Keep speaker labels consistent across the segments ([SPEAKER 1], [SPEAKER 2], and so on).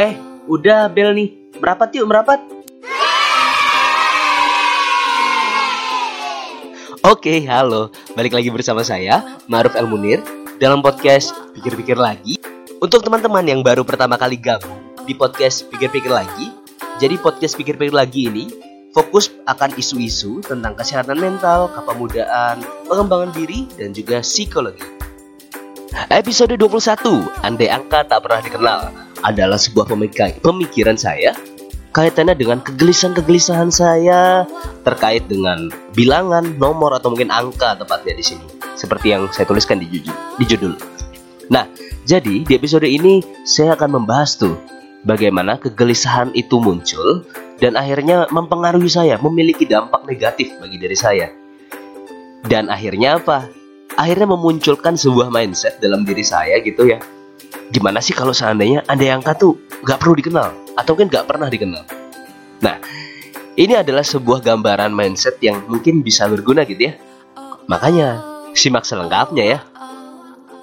[SPEAKER 1] Eh, udah bel nih. Merapat yuk, merapat. Oke, halo. Balik lagi bersama saya, Maruf El Munir, dalam podcast Pikir-Pikir Lagi. Untuk teman-teman yang baru pertama kali gabung di podcast Pikir-Pikir Lagi, jadi podcast Pikir-Pikir Lagi ini fokus akan isu-isu tentang kesehatan mental, kepemudaan, pengembangan diri, dan juga psikologi. Episode 21, Andai Angka Tak Pernah Dikenal, adalah sebuah pemikiran saya kaitannya dengan kegelisahan-kegelisahan saya terkait dengan bilangan, nomor atau mungkin angka tepatnya di sini. Seperti yang saya tuliskan di judul. Di judul. Nah, jadi di episode ini saya akan membahas tuh bagaimana kegelisahan itu muncul dan akhirnya mempengaruhi saya, memiliki dampak negatif bagi diri saya. Dan akhirnya apa? Akhirnya memunculkan sebuah mindset dalam diri saya gitu ya gimana sih kalau seandainya anda yang tuh nggak perlu dikenal atau mungkin nggak pernah dikenal. Nah, ini adalah sebuah gambaran mindset yang mungkin bisa berguna gitu ya. Makanya simak selengkapnya ya.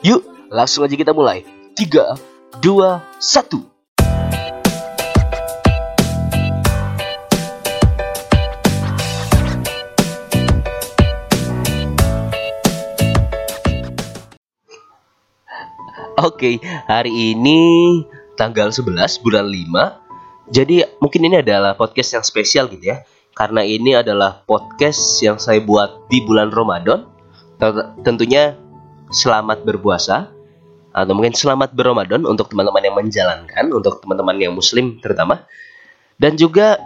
[SPEAKER 1] Yuk, langsung aja kita mulai. 3, 2, 1. Oke, hari ini tanggal 11 bulan 5. Jadi mungkin ini adalah podcast yang spesial gitu ya. Karena ini adalah podcast yang saya buat di bulan Ramadan. Tentunya selamat berpuasa atau mungkin selamat berramadan untuk teman-teman yang menjalankan, untuk teman-teman yang muslim terutama. Dan juga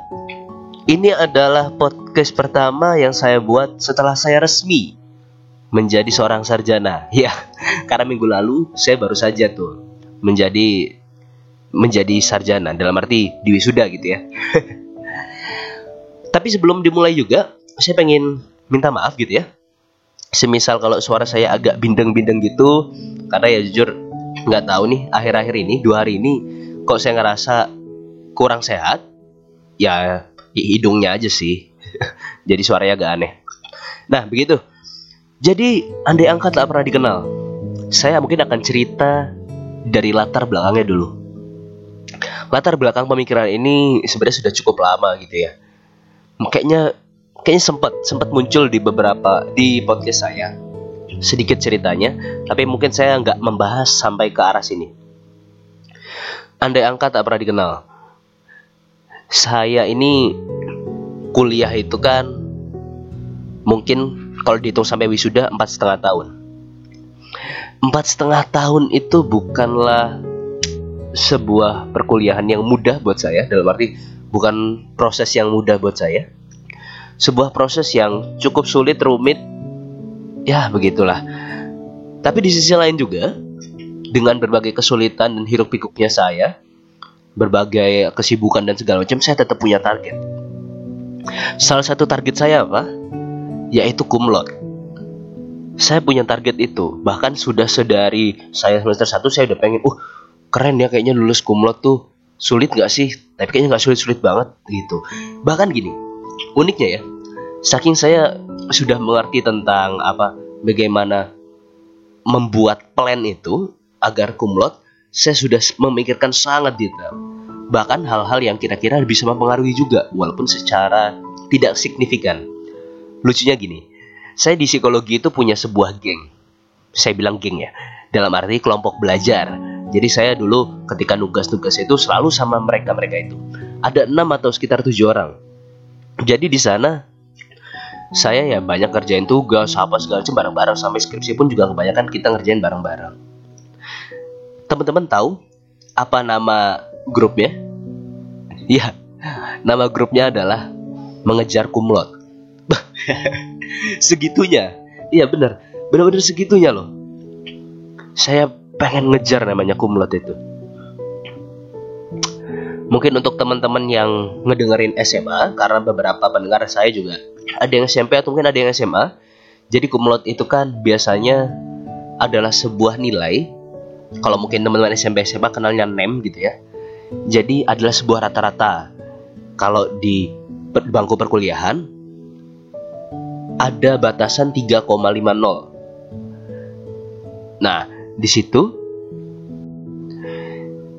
[SPEAKER 1] ini adalah podcast pertama yang saya buat setelah saya resmi menjadi seorang sarjana. Ya, karena minggu lalu saya baru saja tuh menjadi menjadi sarjana dalam arti di wisuda gitu ya. Tapi sebelum dimulai juga, saya pengen minta maaf gitu ya. Semisal kalau suara saya agak bindeng-bindeng gitu, karena ya jujur nggak tahu nih akhir-akhir ini dua hari ini kok saya ngerasa kurang sehat. Ya hidungnya aja sih. Jadi suaranya agak aneh. Nah begitu. Jadi, andai angka tak pernah dikenal, saya mungkin akan cerita dari latar belakangnya dulu. Latar belakang pemikiran ini sebenarnya sudah cukup lama gitu ya. Kayaknya kayaknya sempat sempat muncul di beberapa di podcast saya. Sedikit ceritanya, tapi mungkin saya nggak membahas sampai ke arah sini. Andai angka tak pernah dikenal. Saya ini kuliah itu kan mungkin kalau dihitung sampai wisuda empat setengah tahun. Empat setengah tahun itu bukanlah sebuah perkuliahan yang mudah buat saya. Dalam arti bukan proses yang mudah buat saya. Sebuah proses yang cukup sulit rumit. Ya begitulah. Tapi di sisi lain juga dengan berbagai kesulitan dan hiruk pikuknya saya berbagai kesibukan dan segala macam saya tetap punya target. Salah satu target saya apa yaitu kumlot. Saya punya target itu, bahkan sudah sedari saya semester 1 saya udah pengen, uh keren ya kayaknya lulus kumlot tuh. Sulit gak sih? Tapi kayaknya gak sulit-sulit banget gitu. Bahkan gini, uniknya ya, saking saya sudah mengerti tentang apa bagaimana membuat plan itu agar kumlot, saya sudah memikirkan sangat detail. Bahkan hal-hal yang kira-kira bisa mempengaruhi juga, walaupun secara tidak signifikan. Lucunya gini, saya di psikologi itu punya sebuah geng. Saya bilang geng ya, dalam arti kelompok belajar. Jadi saya dulu ketika nugas-nugas itu selalu sama mereka-mereka itu. Ada enam atau sekitar tujuh orang. Jadi di sana saya ya banyak kerjain tugas, apa segala macam bareng-bareng sampai skripsi pun juga kebanyakan kita ngerjain bareng-bareng. Teman-teman tahu apa nama grupnya? Ya, nama grupnya adalah mengejar kumlot. segitunya. Iya benar. Benar-benar segitunya loh. Saya pengen ngejar namanya kumlot itu. Mungkin untuk teman-teman yang ngedengerin SMA karena beberapa pendengar saya juga ada yang SMP atau mungkin ada yang SMA jadi kumlot itu kan biasanya adalah sebuah nilai. Kalau mungkin teman-teman SMP SMA kenalnya NEM gitu ya. Jadi adalah sebuah rata-rata. Kalau di bangku perkuliahan ada batasan 3,50. Nah, di situ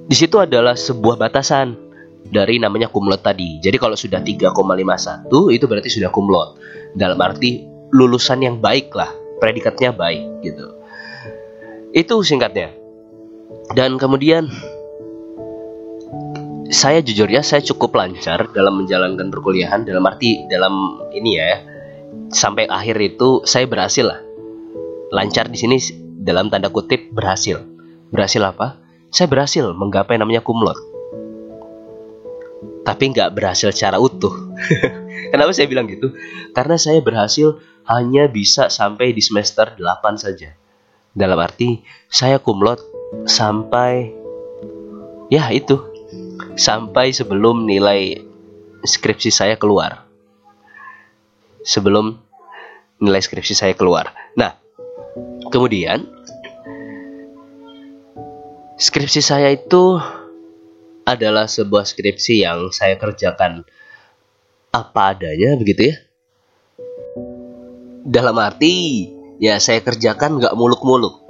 [SPEAKER 1] di situ adalah sebuah batasan dari namanya kumlot tadi. Jadi kalau sudah 3,51 itu berarti sudah kumlot. Dalam arti lulusan yang baik lah, predikatnya baik gitu. Itu singkatnya. Dan kemudian saya jujur ya, saya cukup lancar dalam menjalankan perkuliahan dalam arti dalam ini ya. Sampai akhir itu saya berhasil lah. Lancar di sini dalam tanda kutip berhasil. Berhasil apa? Saya berhasil menggapai namanya kumlot tapi nggak berhasil secara utuh. Kenapa saya bilang gitu? Karena saya berhasil hanya bisa sampai di semester 8 saja. Dalam arti saya kumlot sampai ya itu sampai sebelum nilai skripsi saya keluar. Sebelum nilai skripsi saya keluar. Nah, kemudian skripsi saya itu adalah sebuah skripsi yang saya kerjakan apa adanya begitu ya. Dalam arti ya saya kerjakan nggak muluk-muluk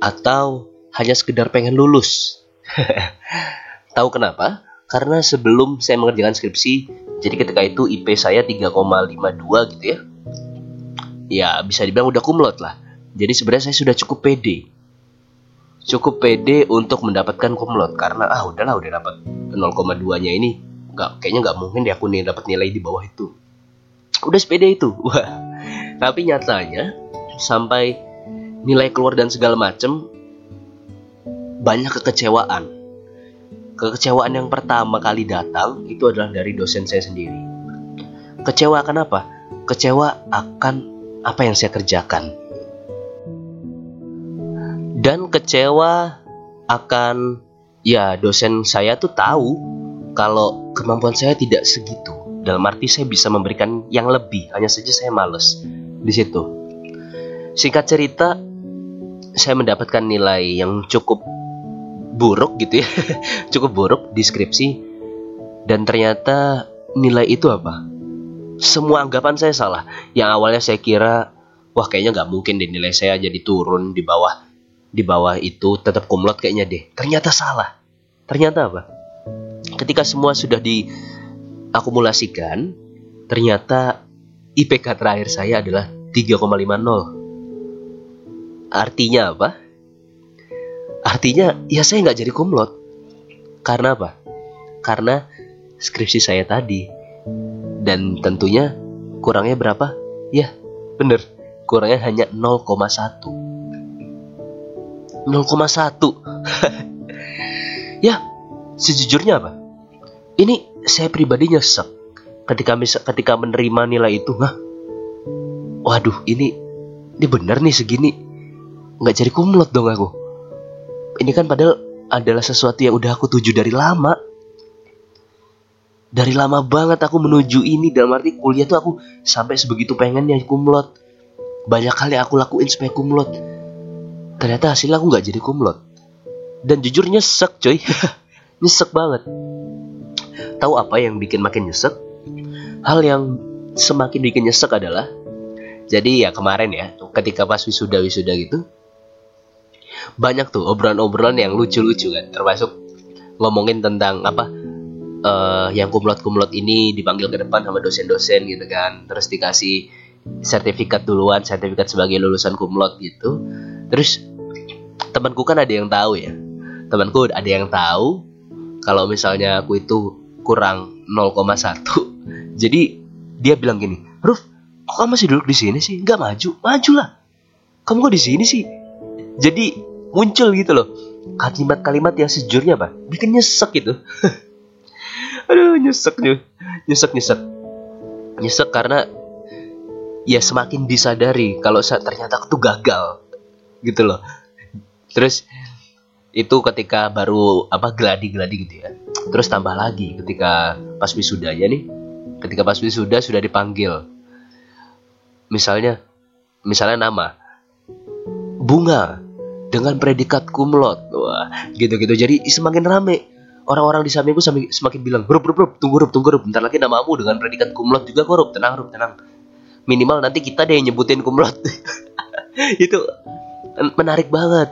[SPEAKER 1] atau hanya sekedar pengen lulus. Tahu kenapa? Karena sebelum saya mengerjakan skripsi, jadi ketika itu IP saya 3,52 gitu ya. Ya bisa dibilang udah kumlot lah. Jadi sebenarnya saya sudah cukup pede. Cukup pede untuk mendapatkan kumlot karena ah udahlah udah dapat 0,2 nya ini nggak kayaknya nggak mungkin deh aku nih dapat nilai di bawah itu. Udah sepede itu. Wah. Tapi nyatanya sampai nilai keluar dan segala macem banyak kekecewaan kekecewaan yang pertama kali datang itu adalah dari dosen saya sendiri. Kecewa apa kecewa akan apa yang saya kerjakan. Dan kecewa akan ya dosen saya tuh tahu kalau kemampuan saya tidak segitu. Dalam arti saya bisa memberikan yang lebih hanya saja saya males di situ. Singkat cerita saya mendapatkan nilai yang cukup buruk gitu ya cukup buruk deskripsi dan ternyata nilai itu apa semua anggapan saya salah yang awalnya saya kira wah kayaknya nggak mungkin deh nilai saya jadi turun di bawah di bawah itu tetap kumlot kayaknya deh. Ternyata salah. Ternyata apa? Ketika semua sudah diakumulasikan, ternyata IPK terakhir saya adalah 3,50. Artinya apa? Artinya ya saya nggak jadi kumlot. Karena apa? Karena skripsi saya tadi. Dan tentunya kurangnya berapa? Ya, bener. Kurangnya hanya 0,1 0,1 ya sejujurnya apa ini saya pribadi nyesek ketika ketika menerima nilai itu nah waduh ini ini bener nih segini nggak jadi kumlot dong aku ini kan padahal adalah sesuatu yang udah aku tuju dari lama. Dari lama banget aku menuju ini dalam arti kuliah tuh aku sampai sebegitu pengennya kumlot. Banyak kali aku lakuin supaya kumlot. Ternyata hasilnya aku nggak jadi kumlot. Dan jujur nyesek coy. Nyesek banget. Tahu apa yang bikin makin nyesek? Hal yang semakin bikin nyesek adalah jadi ya kemarin ya ketika pas wisuda wisuda gitu banyak tuh obrolan-obrolan yang lucu-lucu kan. Termasuk ngomongin tentang apa uh, yang kumlot-kumlot ini dipanggil ke depan sama dosen-dosen gitu kan. Terus dikasih sertifikat duluan sertifikat sebagai lulusan kumlot gitu. Terus temanku kan ada yang tahu ya. Temanku ada yang tahu kalau misalnya aku itu kurang 0,1 jadi dia bilang gini Ruf kok kamu masih duduk di sini sih? Nggak maju? Maju lah. Kamu kok di sini sih jadi muncul gitu loh. Kalimat-kalimat yang sejujurnya apa bikin nyesek gitu. Aduh nyesek nyesek nyesek. Nyesek karena ya semakin disadari kalau ternyata aku tuh gagal gitu loh. Terus itu ketika baru apa geladi-geladi gitu ya. Terus tambah lagi ketika pas wisudanya nih. Ketika pas wisuda sudah dipanggil. Misalnya misalnya nama. Bunga dengan predikat kumlot wah gitu-gitu jadi semakin rame orang-orang di sampingku semakin, bilang grup grup grup tunggu grup tunggu grup bentar lagi namamu dengan predikat kumlot juga grup tenang grup tenang minimal nanti kita deh nyebutin kumlot itu menarik banget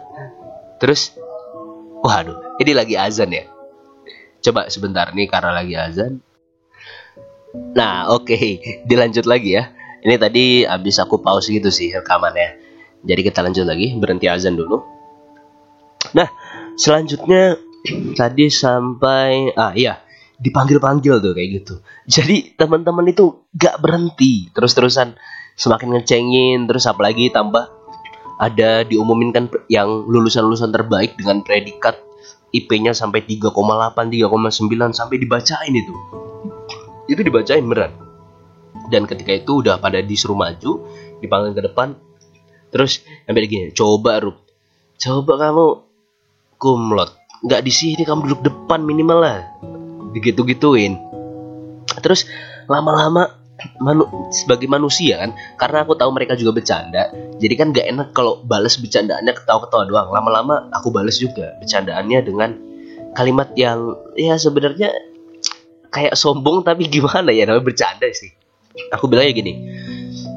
[SPEAKER 1] terus Waduh, ini lagi azan ya. Coba sebentar nih karena lagi azan. Nah, oke, okay. dilanjut lagi ya. Ini tadi habis aku pause gitu sih rekamannya. Jadi kita lanjut lagi, berhenti azan dulu. Nah, selanjutnya tadi sampai ah iya, dipanggil-panggil tuh kayak gitu. Jadi teman-teman itu gak berhenti, terus-terusan semakin ngecengin, terus apalagi tambah ada diumumin kan yang lulusan-lulusan terbaik dengan predikat IP-nya sampai 3,8, 3,9 sampai dibacain itu. Itu dibacain beneran. Dan ketika itu udah pada disuruh maju, dipanggil ke depan. Terus sampai gini, coba Rup. Coba kamu kumlot. Nggak di sini kamu duduk depan minimal lah. Digitu-gituin. Terus lama-lama manu sebagai manusia kan karena aku tahu mereka juga bercanda jadi kan gak enak kalau balas bercandaannya ketawa-ketawa doang lama-lama aku balas juga bercandaannya dengan kalimat yang ya sebenarnya kayak sombong tapi gimana ya namanya bercanda sih aku bilangnya gini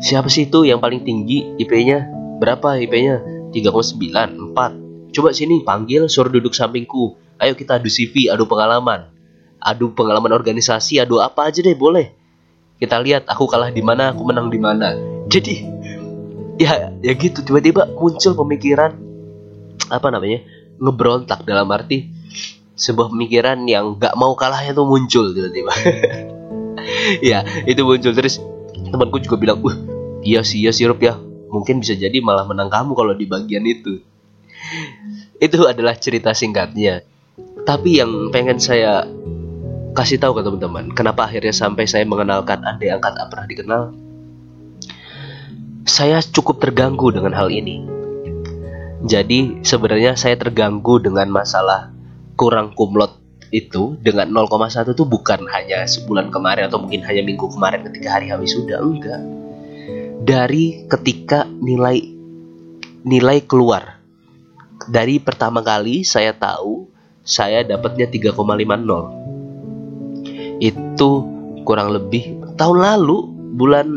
[SPEAKER 1] siapa sih itu yang paling tinggi IP-nya berapa IP-nya 3,9 4 coba sini panggil suruh duduk sampingku. Ayo kita adu CV adu pengalaman. Adu pengalaman organisasi adu apa aja deh boleh. Kita lihat aku kalah di mana aku menang di mana. Jadi ya ya gitu tiba-tiba muncul pemikiran apa namanya ngebrontak dalam arti sebuah pemikiran yang gak mau kalahnya tuh muncul tiba-tiba. Ya itu muncul. Terus temanku juga bilang uh iya sih iya sirup ya mungkin bisa jadi malah menang kamu kalau di bagian itu. Itu adalah cerita singkatnya. Tapi yang pengen saya kasih tahu ke teman-teman kenapa akhirnya sampai saya mengenalkan andai angkat tak pernah dikenal? Saya cukup terganggu dengan hal ini. Jadi sebenarnya saya terganggu dengan masalah kurang kumlot itu dengan 0,1 itu bukan hanya sebulan kemarin atau mungkin hanya minggu kemarin ketika hari habis sudah enggak dari ketika nilai nilai keluar. Dari pertama kali saya tahu saya dapatnya 3,50 itu kurang lebih tahun lalu bulan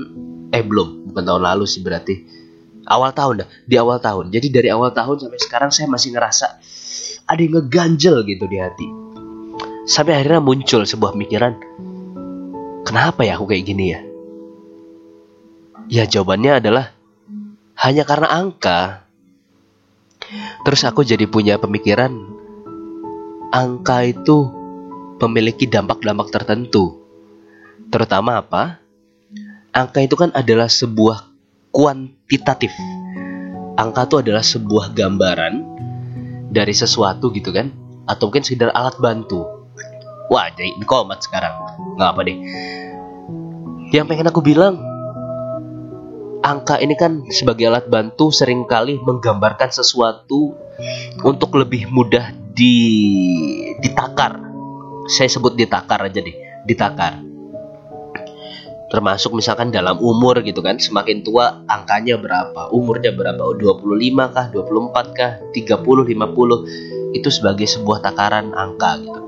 [SPEAKER 1] eh belum bukan tahun lalu sih berarti. Awal tahun dah di awal tahun. Jadi dari awal tahun sampai sekarang saya masih ngerasa ada yang ngeganjel gitu di hati. Sampai akhirnya muncul sebuah pikiran kenapa ya aku kayak gini ya ya jawabannya adalah hanya karena angka terus aku jadi punya pemikiran angka itu memiliki dampak-dampak tertentu. Terutama apa? Angka itu kan adalah sebuah kuantitatif. Angka itu adalah sebuah gambaran dari sesuatu gitu kan? Atau mungkin sekedar alat bantu. Wah, jadi komat sekarang. Nggak apa deh. Yang pengen aku bilang, angka ini kan sebagai alat bantu sering kali menggambarkan sesuatu untuk lebih mudah di ditakar. Saya sebut ditakar aja deh ditakar. Termasuk misalkan dalam umur gitu kan semakin tua angkanya berapa umurnya berapa 25 kah 24 kah 30 50 itu sebagai sebuah takaran angka gitu.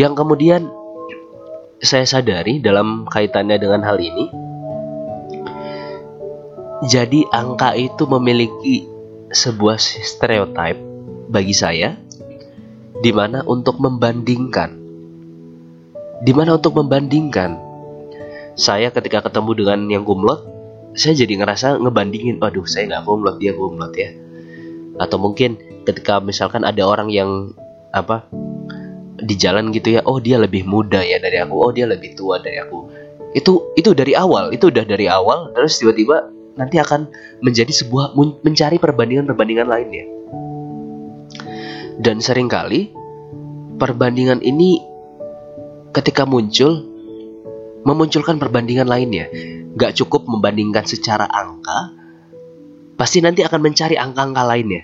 [SPEAKER 1] Yang kemudian saya sadari dalam kaitannya dengan hal ini jadi angka itu memiliki sebuah stereotip bagi saya Di mana untuk membandingkan Di mana untuk membandingkan Saya ketika ketemu dengan yang kumlot Saya jadi ngerasa ngebandingin Waduh saya nggak kumlot dia kumlot ya. Atau mungkin ketika misalkan ada orang yang Apa di jalan gitu ya oh dia lebih muda ya dari aku oh dia lebih tua dari aku. Itu itu dari awal itu udah dari awal terus tiba-tiba nanti akan menjadi sebuah mencari perbandingan-perbandingan lainnya dan sering kali perbandingan ini ketika muncul memunculkan perbandingan lainnya. Gak cukup membandingkan secara angka, pasti nanti akan mencari angka-angka lainnya.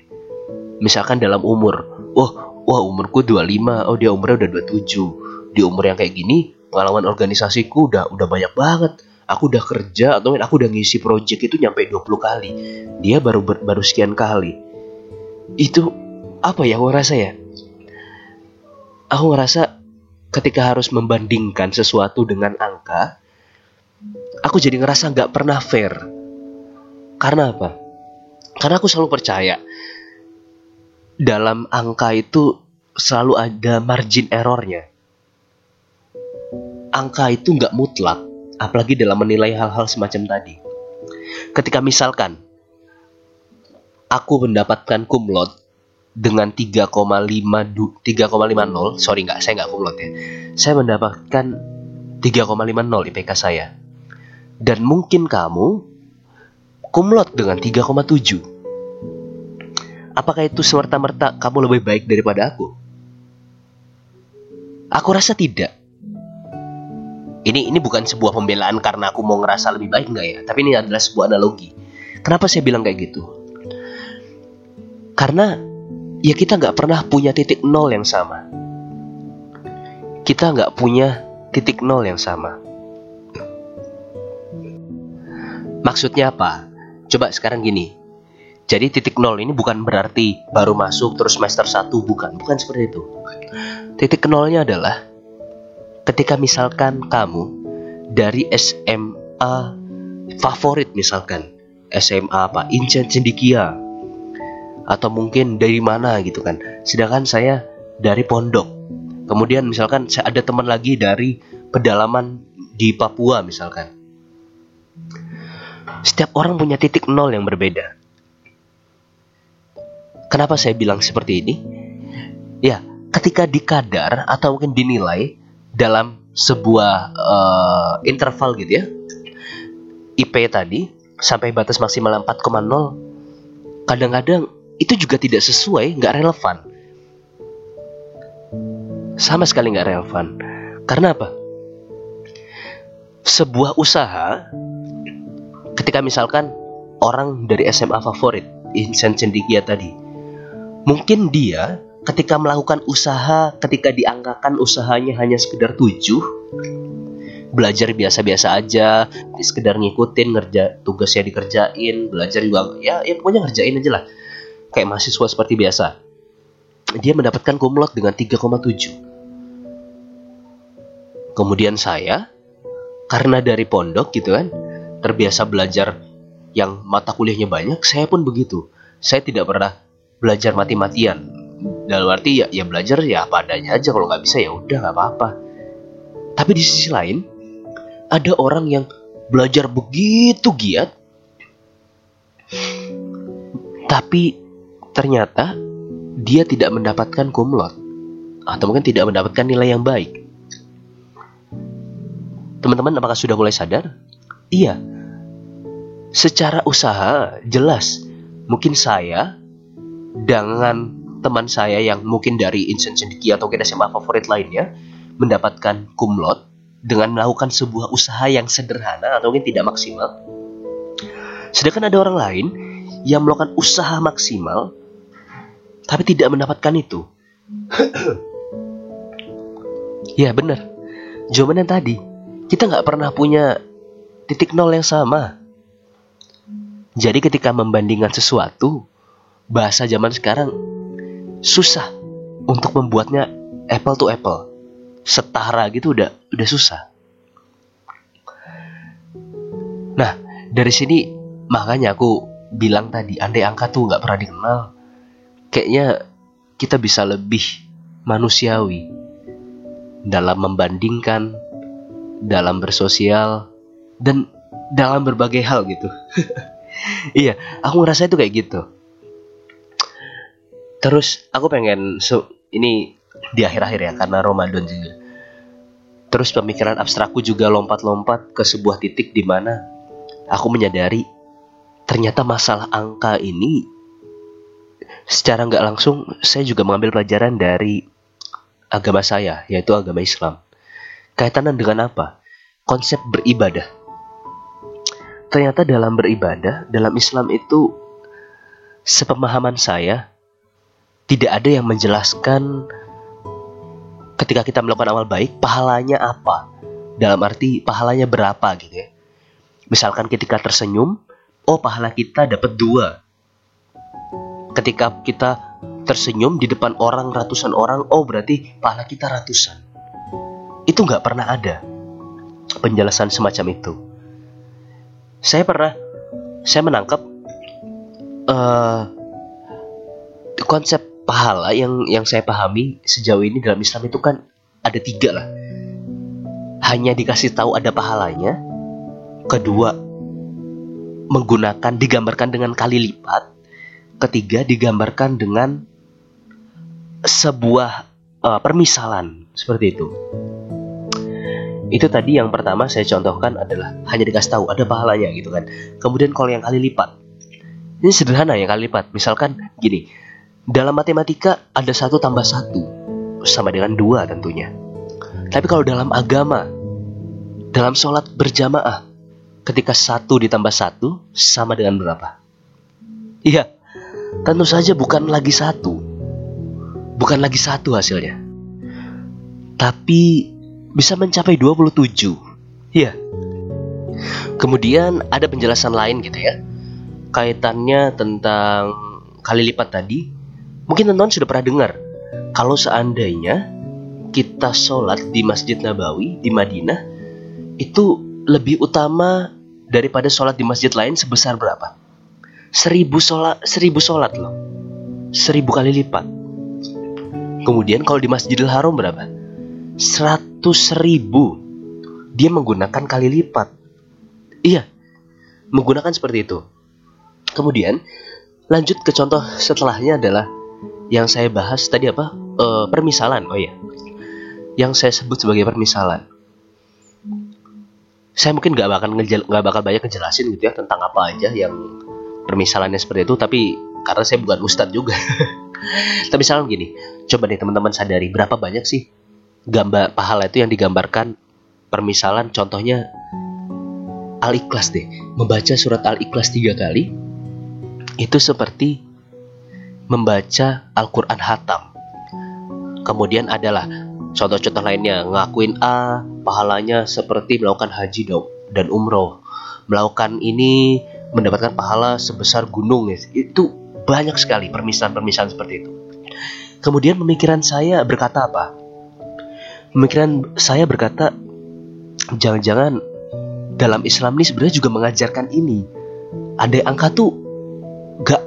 [SPEAKER 1] Misalkan dalam umur, oh, wah umurku 25, oh dia umurnya udah 27. Di umur yang kayak gini, pengalaman organisasiku udah udah banyak banget. Aku udah kerja atau aku udah ngisi project itu nyampe 20 kali. Dia baru baru sekian kali. Itu apa ya aku rasa ya aku ngerasa ketika harus membandingkan sesuatu dengan angka aku jadi ngerasa nggak pernah fair karena apa karena aku selalu percaya dalam angka itu selalu ada margin errornya. Angka itu nggak mutlak, apalagi dalam menilai hal-hal semacam tadi. Ketika misalkan aku mendapatkan kumlot dengan 3,5 3,50 sorry nggak saya nggak kumlot ya. Saya mendapatkan 3,50 IPK saya. Dan mungkin kamu kumlot dengan 3,7 apakah itu serta-merta kamu lebih baik daripada aku? Aku rasa tidak ini ini bukan sebuah pembelaan karena aku mau ngerasa lebih baik nggak ya tapi ini adalah sebuah analogi kenapa saya bilang kayak gitu karena ya kita nggak pernah punya titik nol yang sama. Kita nggak punya titik nol yang sama. Maksudnya apa? Coba sekarang gini. Jadi titik nol ini bukan berarti baru masuk terus semester 1 bukan, bukan seperti itu. Titik nolnya adalah ketika misalkan kamu dari SMA favorit misalkan SMA apa Incan Cendikia atau mungkin dari mana gitu kan. Sedangkan saya dari pondok. Kemudian misalkan saya ada teman lagi dari pedalaman di Papua misalkan. Setiap orang punya titik nol yang berbeda. Kenapa saya bilang seperti ini? Ya, ketika dikadar atau mungkin dinilai dalam sebuah uh, interval gitu ya. IP tadi sampai batas maksimal 4,0 kadang-kadang itu juga tidak sesuai, nggak relevan. Sama sekali nggak relevan. Karena apa? Sebuah usaha, ketika misalkan orang dari SMA favorit, Insen Cendikia tadi, mungkin dia ketika melakukan usaha, ketika diangkakan usahanya hanya sekedar tujuh, belajar biasa-biasa aja, sekedar ngikutin ngerja tugasnya dikerjain, belajar juga ya, ya pokoknya ngerjain aja lah kayak mahasiswa seperti biasa. Dia mendapatkan kumlot dengan 3,7. Kemudian saya, karena dari pondok gitu kan, terbiasa belajar yang mata kuliahnya banyak, saya pun begitu. Saya tidak pernah belajar mati-matian. Dalam arti ya, ya belajar ya apa adanya aja. Kalau nggak bisa ya udah nggak apa-apa. Tapi di sisi lain, ada orang yang belajar begitu giat, tapi ternyata dia tidak mendapatkan kumlot atau mungkin tidak mendapatkan nilai yang baik. Teman-teman apakah sudah mulai sadar? Iya. Secara usaha jelas mungkin saya dengan teman saya yang mungkin dari Insen Sendiki atau kita SMA favorit lainnya mendapatkan kumlot dengan melakukan sebuah usaha yang sederhana atau mungkin tidak maksimal. Sedangkan ada orang lain yang melakukan usaha maksimal tapi tidak mendapatkan itu. ya benar. Jawaban yang tadi, kita nggak pernah punya titik nol yang sama. Jadi ketika membandingkan sesuatu, bahasa zaman sekarang susah untuk membuatnya apple to apple. Setara gitu udah udah susah. Nah, dari sini makanya aku bilang tadi, andai angka tuh nggak pernah dikenal, kayaknya kita bisa lebih manusiawi dalam membandingkan, dalam bersosial, dan dalam berbagai hal gitu. iya, aku ngerasa itu kayak gitu. Terus aku pengen so, ini di akhir-akhir ya karena Ramadan juga. Terus pemikiran abstrakku juga lompat-lompat ke sebuah titik di mana aku menyadari ternyata masalah angka ini secara nggak langsung saya juga mengambil pelajaran dari agama saya, yaitu agama Islam. Kaitannya dengan apa? Konsep beribadah. Ternyata dalam beribadah, dalam Islam itu sepemahaman saya tidak ada yang menjelaskan ketika kita melakukan amal baik pahalanya apa dalam arti pahalanya berapa gitu ya misalkan ketika tersenyum oh pahala kita dapat dua ketika kita tersenyum di depan orang ratusan orang, oh berarti pahala kita ratusan. Itu nggak pernah ada penjelasan semacam itu. Saya pernah, saya menangkap uh, konsep pahala yang yang saya pahami sejauh ini dalam Islam itu kan ada tiga lah. Hanya dikasih tahu ada pahalanya kedua menggunakan digambarkan dengan kali lipat ketiga digambarkan dengan sebuah uh, permisalan seperti itu. Itu tadi yang pertama saya contohkan adalah hanya dikasih tahu ada pahalanya gitu kan. Kemudian kalau yang kali lipat ini sederhana ya kali lipat. Misalkan gini dalam matematika ada satu tambah satu sama dengan dua tentunya. Tapi kalau dalam agama, dalam sholat berjamaah, ketika satu ditambah satu sama dengan berapa? Iya, tentu saja bukan lagi satu. Bukan lagi satu hasilnya. Tapi bisa mencapai 27. Iya. Kemudian ada penjelasan lain gitu ya. Kaitannya tentang kali lipat tadi Mungkin teman-teman sudah pernah dengar kalau seandainya kita sholat di Masjid Nabawi di Madinah itu lebih utama daripada sholat di masjid lain sebesar berapa? Seribu sholat, seribu sholat loh, seribu kali lipat. Kemudian kalau di Masjidil Haram berapa? Seratus ribu. Dia menggunakan kali lipat. Iya, menggunakan seperti itu. Kemudian lanjut ke contoh setelahnya adalah yang saya bahas tadi apa? Uh, permisalan. Oh ya. Yang saya sebut sebagai permisalan. Saya mungkin nggak bakal nggak bakal banyak ngejelasin gitu ya tentang apa aja yang permisalannya seperti itu, tapi karena saya bukan ustadz juga. tapi misalnya gini, coba nih teman-teman sadari berapa banyak sih gambar pahala itu yang digambarkan permisalan contohnya Al-Ikhlas deh membaca surat Al-Ikhlas tiga kali itu seperti membaca Al-Quran Hatam. Kemudian adalah contoh-contoh lainnya, ngakuin A, pahalanya seperti melakukan haji dan umroh. Melakukan ini mendapatkan pahala sebesar gunung. Ya. Itu banyak sekali permisalan-permisalan seperti itu. Kemudian pemikiran saya berkata apa? Pemikiran saya berkata, jangan-jangan dalam Islam ini sebenarnya juga mengajarkan ini. Ada angka tuh gak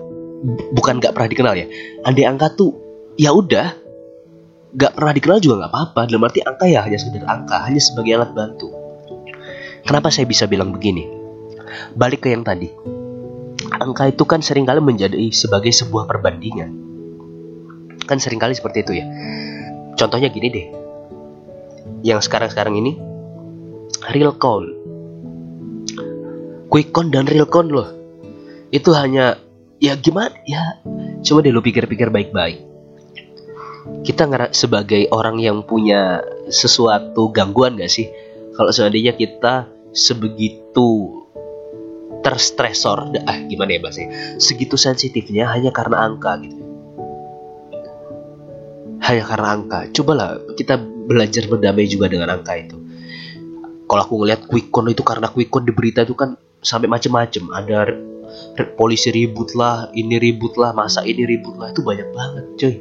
[SPEAKER 1] bukan nggak pernah dikenal ya. Andai angka tuh ya udah nggak pernah dikenal juga nggak apa-apa. Dalam arti angka ya hanya sekedar angka hanya sebagai alat bantu. Kenapa saya bisa bilang begini? Balik ke yang tadi. Angka itu kan sering kali menjadi sebagai sebuah perbandingan. Kan sering kali seperti itu ya. Contohnya gini deh. Yang sekarang-sekarang ini real count quick count dan real count loh. Itu hanya ya gimana? Ya coba deh lu pikir-pikir baik-baik. Kita nggak sebagai orang yang punya sesuatu gangguan gak sih? Kalau seandainya kita sebegitu terstresor ah gimana ya bahasanya? Segitu sensitifnya hanya karena angka gitu. Hanya karena angka. Cobalah kita belajar berdamai juga dengan angka itu. Kalau aku ngeliat quick count itu karena quick count di berita itu kan sampai macem-macem. Ada polisi ribut lah ini ribut lah masa ini ribut lah itu banyak banget cuy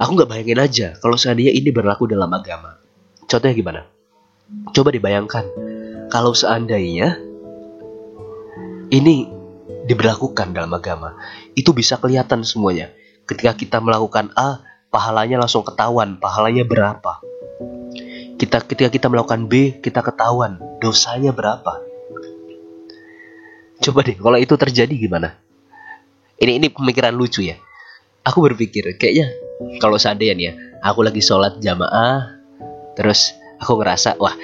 [SPEAKER 1] aku nggak bayangin aja kalau seandainya ini berlaku dalam agama. Contohnya gimana? Coba dibayangkan kalau seandainya ini diberlakukan dalam agama itu bisa kelihatan semuanya. Ketika kita melakukan A pahalanya langsung ketahuan pahalanya berapa. Kita ketika kita melakukan B kita ketahuan dosanya berapa Coba deh, kalau itu terjadi gimana? Ini ini pemikiran lucu ya. Aku berpikir kayaknya kalau seandainya ya, aku lagi sholat jamaah, terus aku ngerasa wah,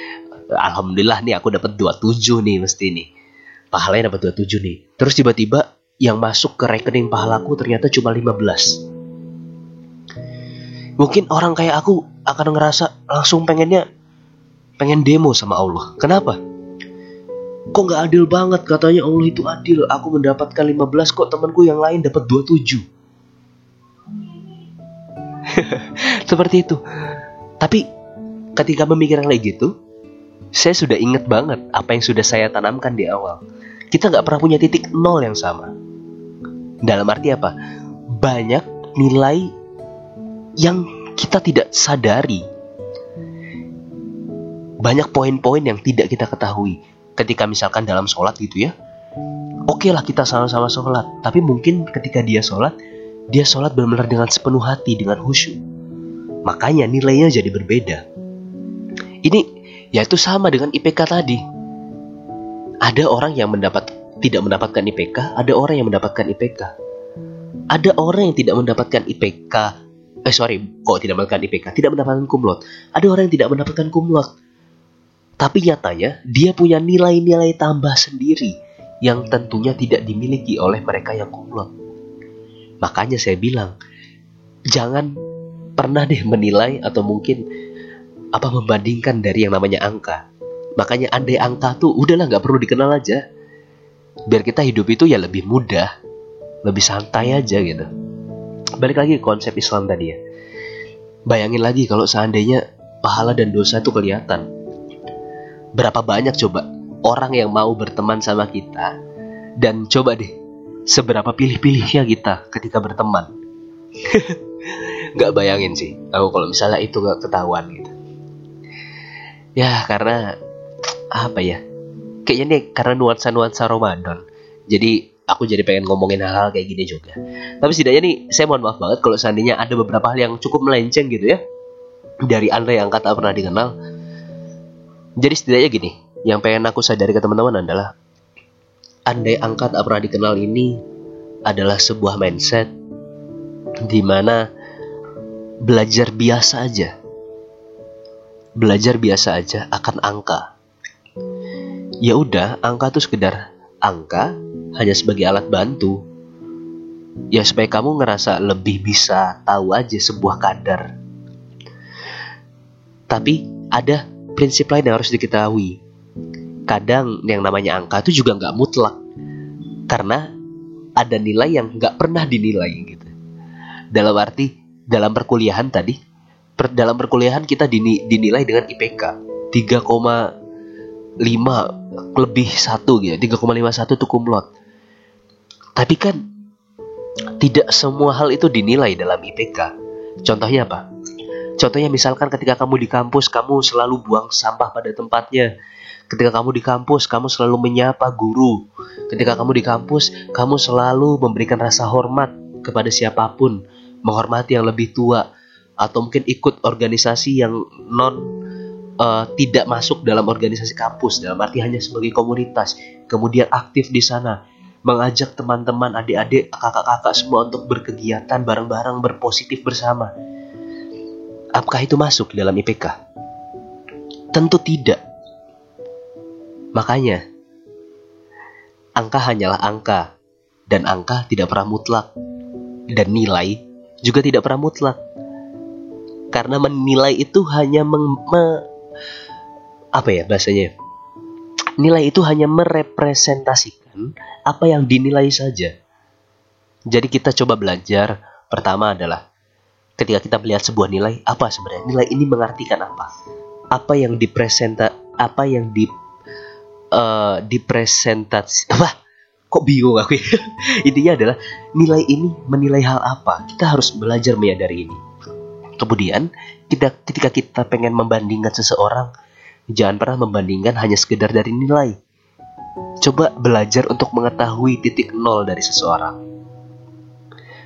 [SPEAKER 1] alhamdulillah nih aku dapat 27 nih mesti nih. Pahalanya dapat 27 nih. Terus tiba-tiba yang masuk ke rekening pahalaku ternyata cuma 15. Mungkin orang kayak aku akan ngerasa langsung pengennya pengen demo sama Allah. Kenapa? Kok nggak adil banget? Katanya Allah itu adil. Aku mendapatkan 15 kok temanku yang lain dapat 27 seperti itu. Tapi ketika memikirkan kayak gitu saya sudah ingat banget apa yang sudah saya tanamkan di awal. Kita nggak pernah punya titik nol yang sama. Dalam arti apa? Banyak nilai yang kita tidak sadari. Banyak poin-poin yang tidak kita ketahui ketika misalkan dalam sholat gitu ya oke okay lah kita sama-sama sholat. Tapi mungkin ketika dia sholat dia sholat benar-benar dengan sepenuh hati dengan khusyuk. Makanya nilainya jadi berbeda. Ini yaitu sama dengan IPK tadi. Ada orang yang mendapat tidak mendapatkan IPK ada orang yang mendapatkan IPK ada orang yang tidak mendapatkan IPK eh sorry kok tidak mendapatkan IPK tidak mendapatkan kumlot. Ada orang yang tidak mendapatkan kumlot tapi nyatanya dia punya nilai-nilai tambah sendiri yang tentunya tidak dimiliki oleh mereka yang kumlot. Makanya saya bilang jangan pernah deh menilai atau mungkin apa membandingkan dari yang namanya angka. Makanya andai angka tuh udahlah nggak perlu dikenal aja. Biar kita hidup itu ya lebih mudah lebih santai aja gitu. Balik lagi ke konsep Islam tadi ya. Bayangin lagi kalau seandainya pahala dan dosa itu kelihatan berapa banyak coba orang yang mau berteman sama kita dan coba deh seberapa pilih-pilihnya kita ketika berteman nggak bayangin sih aku kalau misalnya itu nggak ketahuan gitu ya karena apa ya kayaknya nih karena nuansa-nuansa Ramadan jadi aku jadi pengen ngomongin hal-hal kayak gini juga. Tapi setidaknya nih, saya mohon maaf banget kalau seandainya ada beberapa hal yang cukup melenceng gitu ya. Dari Andre yang kata pernah dikenal. Jadi setidaknya gini, yang pengen aku sadari ke teman-teman adalah andai angkat tak pernah dikenal ini adalah sebuah mindset di mana belajar biasa aja belajar biasa aja akan angka ya udah angka tuh sekedar angka hanya sebagai alat bantu. Ya supaya kamu ngerasa lebih bisa tahu aja sebuah kadar. Tapi ada prinsip lain yang harus diketahui. Kadang yang namanya angka itu juga nggak mutlak. Karena ada nilai yang nggak pernah dinilai gitu. Dalam arti dalam perkuliahan tadi, per, dalam perkuliahan kita dinilai dengan IPK 3,5 lebih satu gitu, 3,51 itu kumlot. Tapi kan tidak semua hal itu dinilai dalam IPK. Contohnya apa? Contohnya misalkan ketika kamu di kampus kamu selalu buang sampah pada tempatnya. Ketika kamu di kampus kamu selalu menyapa guru. Ketika kamu di kampus kamu selalu memberikan rasa hormat kepada siapa pun, menghormati yang lebih tua atau mungkin ikut organisasi yang non uh, tidak masuk dalam organisasi kampus dalam arti hanya sebagai komunitas, kemudian aktif di sana mengajak teman-teman, adik-adik, kakak-kakak semua untuk berkegiatan bareng-bareng, berpositif bersama. Apakah itu masuk dalam IPK? Tentu tidak. Makanya, angka hanyalah angka, dan angka tidak pernah mutlak, dan nilai juga tidak pernah mutlak. Karena menilai itu hanya meng, me, apa ya bahasanya? Nilai itu hanya merepresentasikan apa yang dinilai saja. Jadi kita coba belajar. Pertama adalah ketika kita melihat sebuah nilai, apa sebenarnya nilai ini mengartikan apa? Apa yang dipresenta apa yang di uh, dipresentasi apa? Kok bingung aku? Ya? Intinya adalah nilai ini menilai hal apa? Kita harus belajar menyadari ini. Kemudian kita ketika kita pengen membandingkan seseorang, jangan pernah membandingkan hanya sekedar dari nilai, Coba belajar untuk mengetahui titik nol dari seseorang.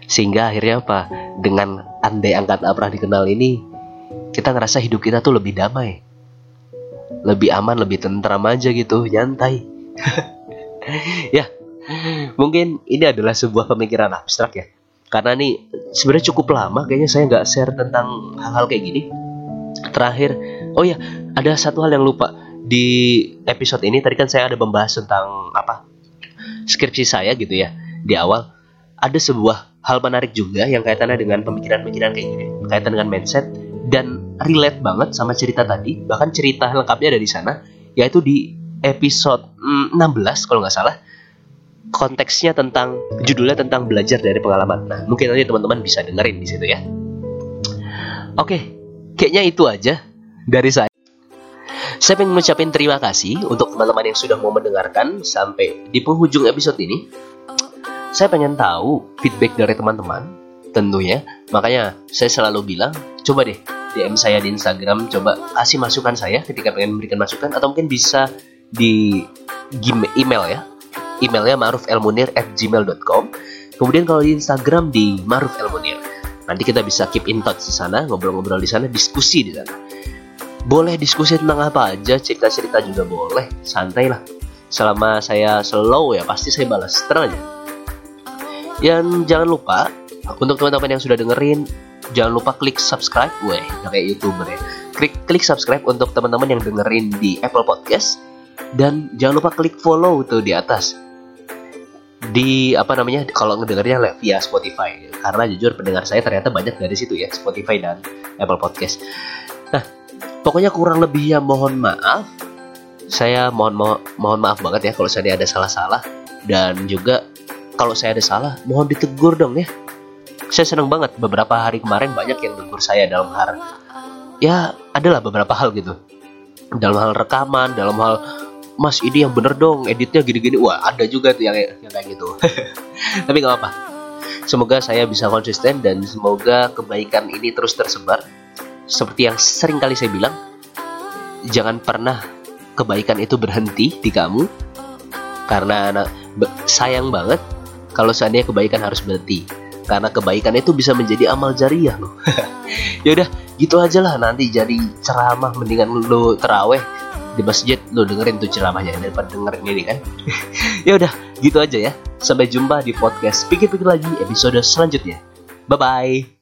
[SPEAKER 1] Sehingga akhirnya apa? Dengan andai angkat apa pernah dikenal ini, kita ngerasa hidup kita tuh lebih damai. Lebih aman, lebih tentram aja gitu, nyantai. ya, mungkin ini adalah sebuah pemikiran abstrak ya. Karena nih sebenarnya cukup lama kayaknya saya nggak share tentang hal-hal kayak gini. Terakhir, oh ya, ada satu hal yang lupa di episode ini tadi kan saya ada membahas tentang apa skripsi saya gitu ya di awal ada sebuah hal menarik juga yang kaitannya dengan pemikiran-pemikiran kayak gini. Kaitan dengan mindset dan relate banget sama cerita tadi. Bahkan cerita lengkapnya ada di sana yaitu di episode 16 kalau nggak salah. Konteksnya tentang judulnya tentang belajar dari pengalaman. Nah mungkin nanti teman-teman bisa dengerin di situ ya. Oke kayaknya itu aja dari saya. Saya ingin mengucapkan terima kasih untuk teman-teman yang sudah mau mendengarkan sampai di penghujung episode ini. Saya pengen tahu feedback dari teman-teman, tentunya. Makanya saya selalu bilang, coba deh DM saya di Instagram, coba kasih masukan saya ketika pengen memberikan masukan atau mungkin bisa di email ya. Emailnya ma'rufelmunir at gmail.com Kemudian kalau di Instagram di Maruf El Munir. Nanti kita bisa keep in touch di sana, ngobrol-ngobrol di sana, diskusi di sana. Boleh diskusi tentang apa aja, cerita-cerita juga boleh, santai lah. Selama saya slow ya pasti saya balas, tenang aja. Dan jangan lupa untuk teman-teman yang sudah dengerin, jangan lupa klik subscribe, weh, kayak youtuber ya. Klik klik subscribe untuk teman-teman yang dengerin di Apple Podcast. Dan jangan lupa klik follow tuh di atas. Di apa namanya kalau ngedengarnya via Spotify. Karena jujur pendengar saya ternyata banyak dari situ ya Spotify dan Apple Podcast. Nah pokoknya kurang lebih ya mohon maaf. Saya mohon mo mohon maaf banget ya kalau saya ada salah-salah. Dan juga kalau saya ada salah mohon ditegur dong ya. Saya senang banget beberapa hari kemarin banyak yang tegur saya dalam hal ya adalah beberapa hal gitu. Dalam hal rekaman dalam hal mas ini yang bener dong editnya gini-gini. Wah ada juga tuh yang, yang kayak gitu. Tapi nggak apa semoga saya bisa konsisten dan semoga kebaikan ini terus tersebar. Seperti yang sering kali saya bilang jangan pernah kebaikan itu berhenti di kamu. Karena sayang banget kalau seandainya kebaikan harus berhenti. Karena kebaikan itu bisa menjadi amal jariah loh. Ya udah gitu aja lah. Nanti jadi ceramah. Mendingan lu teraweh di masjid. Lu dengerin tuh ceramahnya. Daripada dengerin ini kan. Ya udah gitu aja ya. Sampai jumpa di podcast pikir-pikir lagi episode selanjutnya. Bye bye